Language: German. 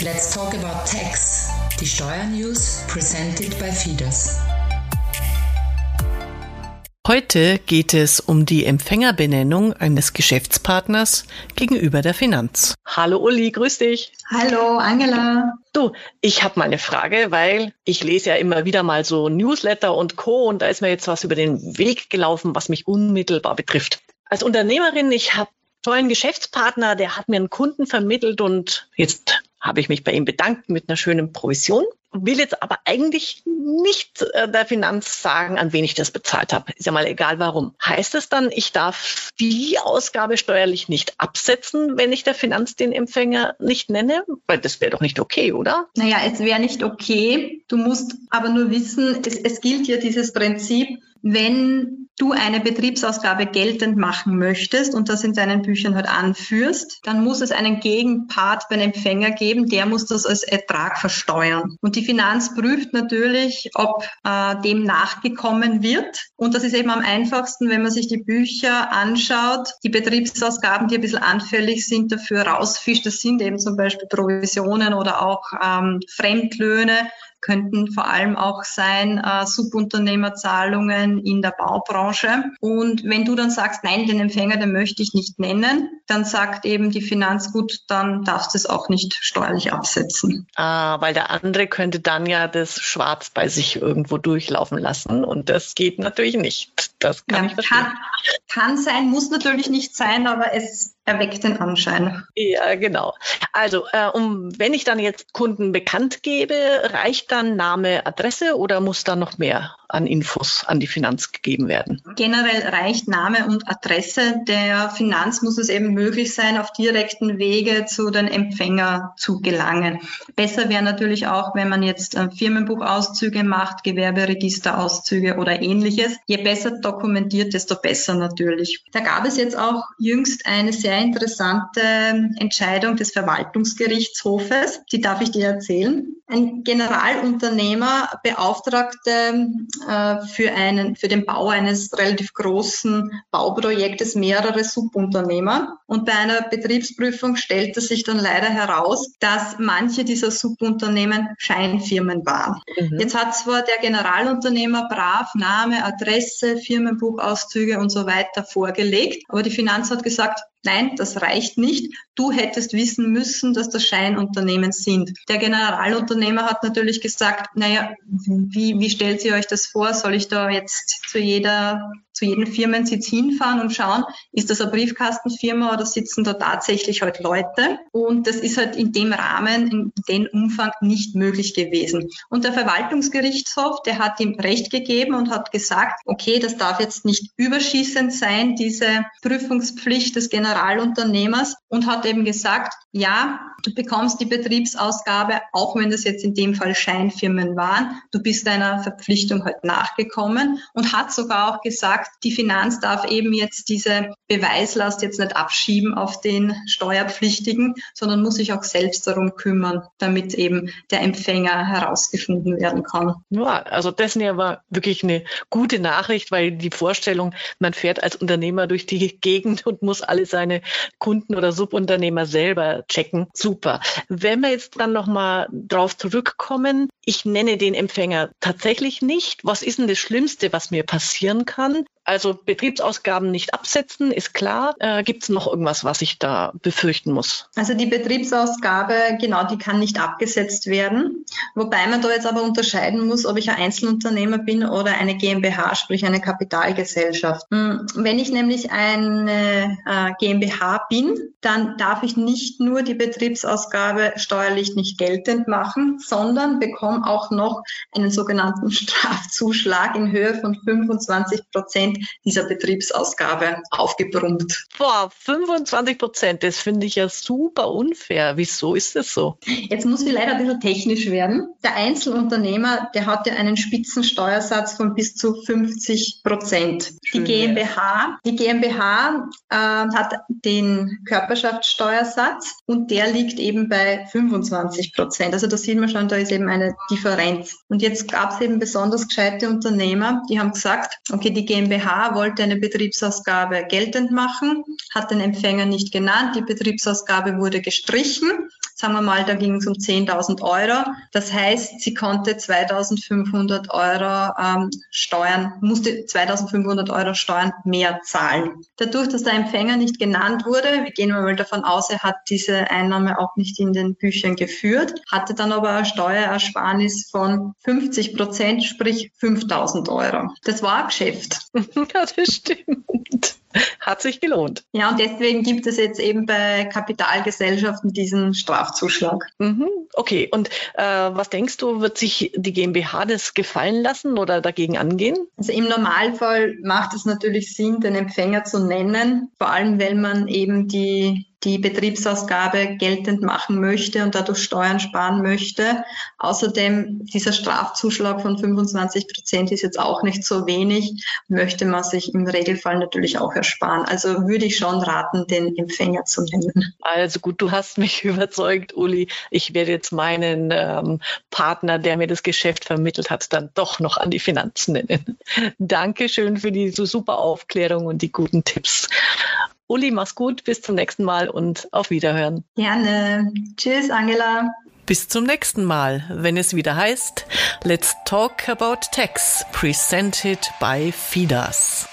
Let's talk about tax. Die Steuernews presented by Fides. Heute geht es um die Empfängerbenennung eines Geschäftspartners gegenüber der Finanz. Hallo Uli, grüß dich. Hallo Angela. Du, ich habe mal eine Frage, weil ich lese ja immer wieder mal so Newsletter und Co. und da ist mir jetzt was über den Weg gelaufen, was mich unmittelbar betrifft. Als Unternehmerin, ich habe tollen Geschäftspartner, der hat mir einen Kunden vermittelt und jetzt habe ich mich bei ihm bedankt mit einer schönen Provision, will jetzt aber eigentlich nicht äh, der Finanz sagen, an wen ich das bezahlt habe. Ist ja mal egal warum. Heißt es dann, ich darf die Ausgabe steuerlich nicht absetzen, wenn ich der Finanz den Empfänger nicht nenne? Weil das wäre doch nicht okay, oder? Naja, es wäre nicht okay. Du musst aber nur wissen, es, es gilt ja dieses Prinzip, wenn du eine Betriebsausgabe geltend machen möchtest und das in deinen Büchern halt anführst, dann muss es einen Gegenpart beim Empfänger geben, der muss das als Ertrag versteuern. Und die Finanz prüft natürlich, ob äh, dem nachgekommen wird. Und das ist eben am einfachsten, wenn man sich die Bücher anschaut, die Betriebsausgaben, die ein bisschen anfällig sind, dafür rausfischt. Das sind eben zum Beispiel Provisionen oder auch ähm, Fremdlöhne könnten vor allem auch sein äh, Subunternehmerzahlungen in der Baubranche. Und wenn du dann sagst, nein, den Empfänger, den möchte ich nicht nennen, dann sagt eben die Finanz, gut, dann darfst du es auch nicht steuerlich absetzen. Ah, weil der andere könnte dann ja das Schwarz bei sich irgendwo durchlaufen lassen und das geht natürlich nicht. Das kann ja, ich verstehen. Kann, kann sein, muss natürlich nicht sein, aber es erweckt den Anschein. Ja, genau. Also, äh, um, wenn ich dann jetzt Kunden bekannt gebe, reicht dann Name, Adresse oder muss da noch mehr an Infos an die Finanz gegeben werden? Generell reicht Name und Adresse. Der Finanz muss es eben möglich sein, auf direkten Wege zu den Empfänger zu gelangen. Besser wäre natürlich auch, wenn man jetzt äh, Firmenbuchauszüge macht, Gewerberegisterauszüge oder ähnliches. Je besser dokumentiert, desto besser natürlich. Da gab es jetzt auch jüngst eine sehr interessante Entscheidung des Verwaltungsgerichtshofes. Die darf ich dir erzählen. Ein Generalunternehmer beauftragte für, einen, für den Bau eines relativ großen Bauprojektes mehrere Subunternehmer. Und bei einer Betriebsprüfung stellte sich dann leider heraus, dass manche dieser Subunternehmen Scheinfirmen waren. Mhm. Jetzt hat zwar der Generalunternehmer brav Name, Adresse, Firmenbuchauszüge und so weiter vorgelegt, aber die Finanz hat gesagt, Nein, das reicht nicht. Du hättest wissen müssen, dass das Scheinunternehmen sind. Der Generalunternehmer hat natürlich gesagt, naja, wie, wie stellt ihr euch das vor? Soll ich da jetzt zu jeder zu jedem Firmensitz hinfahren und schauen, ist das eine Briefkastenfirma oder sitzen da tatsächlich halt Leute? Und das ist halt in dem Rahmen, in dem Umfang nicht möglich gewesen. Und der Verwaltungsgerichtshof, der hat ihm Recht gegeben und hat gesagt, okay, das darf jetzt nicht überschießend sein, diese Prüfungspflicht des Generalunternehmers und hat eben gesagt, ja, du bekommst die Betriebsausgabe, auch wenn das jetzt in dem Fall Scheinfirmen waren. Du bist deiner Verpflichtung halt nachgekommen und hat sogar auch gesagt, die Finanz darf eben jetzt diese Beweislast jetzt nicht abschieben auf den Steuerpflichtigen, sondern muss sich auch selbst darum kümmern, damit eben der Empfänger herausgefunden werden kann. Ja, also das ist aber wirklich eine gute Nachricht, weil die Vorstellung, man fährt als Unternehmer durch die Gegend und muss alle seine Kunden oder Subunternehmer selber checken. Super. Wenn wir jetzt dann nochmal drauf zurückkommen, ich nenne den Empfänger tatsächlich nicht. Was ist denn das Schlimmste, was mir passieren kann? Also Betriebsausgaben nicht absetzen, ist klar. Äh, Gibt es noch irgendwas, was ich da befürchten muss? Also die Betriebsausgabe, genau, die kann nicht abgesetzt werden. Wobei man da jetzt aber unterscheiden muss, ob ich ein Einzelunternehmer bin oder eine GmbH, sprich eine Kapitalgesellschaft. Hm, wenn ich nämlich eine äh, GmbH bin, dann darf ich nicht nur die Betriebsausgabe steuerlich nicht geltend machen, sondern bekomme auch noch einen sogenannten Strafzuschlag in Höhe von 25 Prozent dieser Betriebsausgabe aufgebrummt. Boah, 25 Prozent, das finde ich ja super unfair. Wieso ist das so? Jetzt muss ich leider ein bisschen technisch werden. Der Einzelunternehmer, der hat ja einen Spitzensteuersatz von bis zu 50 Prozent. Die GmbH, die GmbH äh, hat den Körperschaftssteuersatz und der liegt eben bei 25 Prozent. Also da sieht man schon, da ist eben eine Differenz. Und jetzt gab es eben besonders gescheite Unternehmer, die haben gesagt, okay, die GmbH wollte eine Betriebsausgabe geltend machen, hat den Empfänger nicht genannt. Die Betriebsausgabe wurde gestrichen. Sagen wir mal, da ging es um 10.000 Euro. Das heißt, sie konnte 2.500 Euro ähm, Steuern, musste 2.500 Euro Steuern mehr zahlen. Dadurch, dass der Empfänger nicht genannt wurde, wir gehen mal davon aus, er hat diese Einnahme auch nicht in den Büchern geführt, hatte dann aber eine Steuerersparnis von 50 Prozent, sprich 5.000 Euro. Das war ein Geschäft. Ja, das stimmt. Hat sich gelohnt. Ja, und deswegen gibt es jetzt eben bei Kapitalgesellschaften diesen Strafzuschlag. Mhm. Okay, und äh, was denkst du, wird sich die GmbH das gefallen lassen oder dagegen angehen? Also im Normalfall macht es natürlich Sinn, den Empfänger zu nennen, vor allem wenn man eben die die Betriebsausgabe geltend machen möchte und dadurch Steuern sparen möchte. Außerdem dieser Strafzuschlag von 25 Prozent ist jetzt auch nicht so wenig, möchte man sich im Regelfall natürlich auch ersparen. Also würde ich schon raten, den Empfänger zu nennen. Also gut, du hast mich überzeugt, Uli. Ich werde jetzt meinen ähm, Partner, der mir das Geschäft vermittelt hat, dann doch noch an die Finanzen nennen. Dankeschön für diese super Aufklärung und die guten Tipps. Uli, mach's gut, bis zum nächsten Mal und auf Wiederhören. Gerne. Tschüss, Angela. Bis zum nächsten Mal, wenn es wieder heißt Let's Talk About Tax, presented by FIDAS.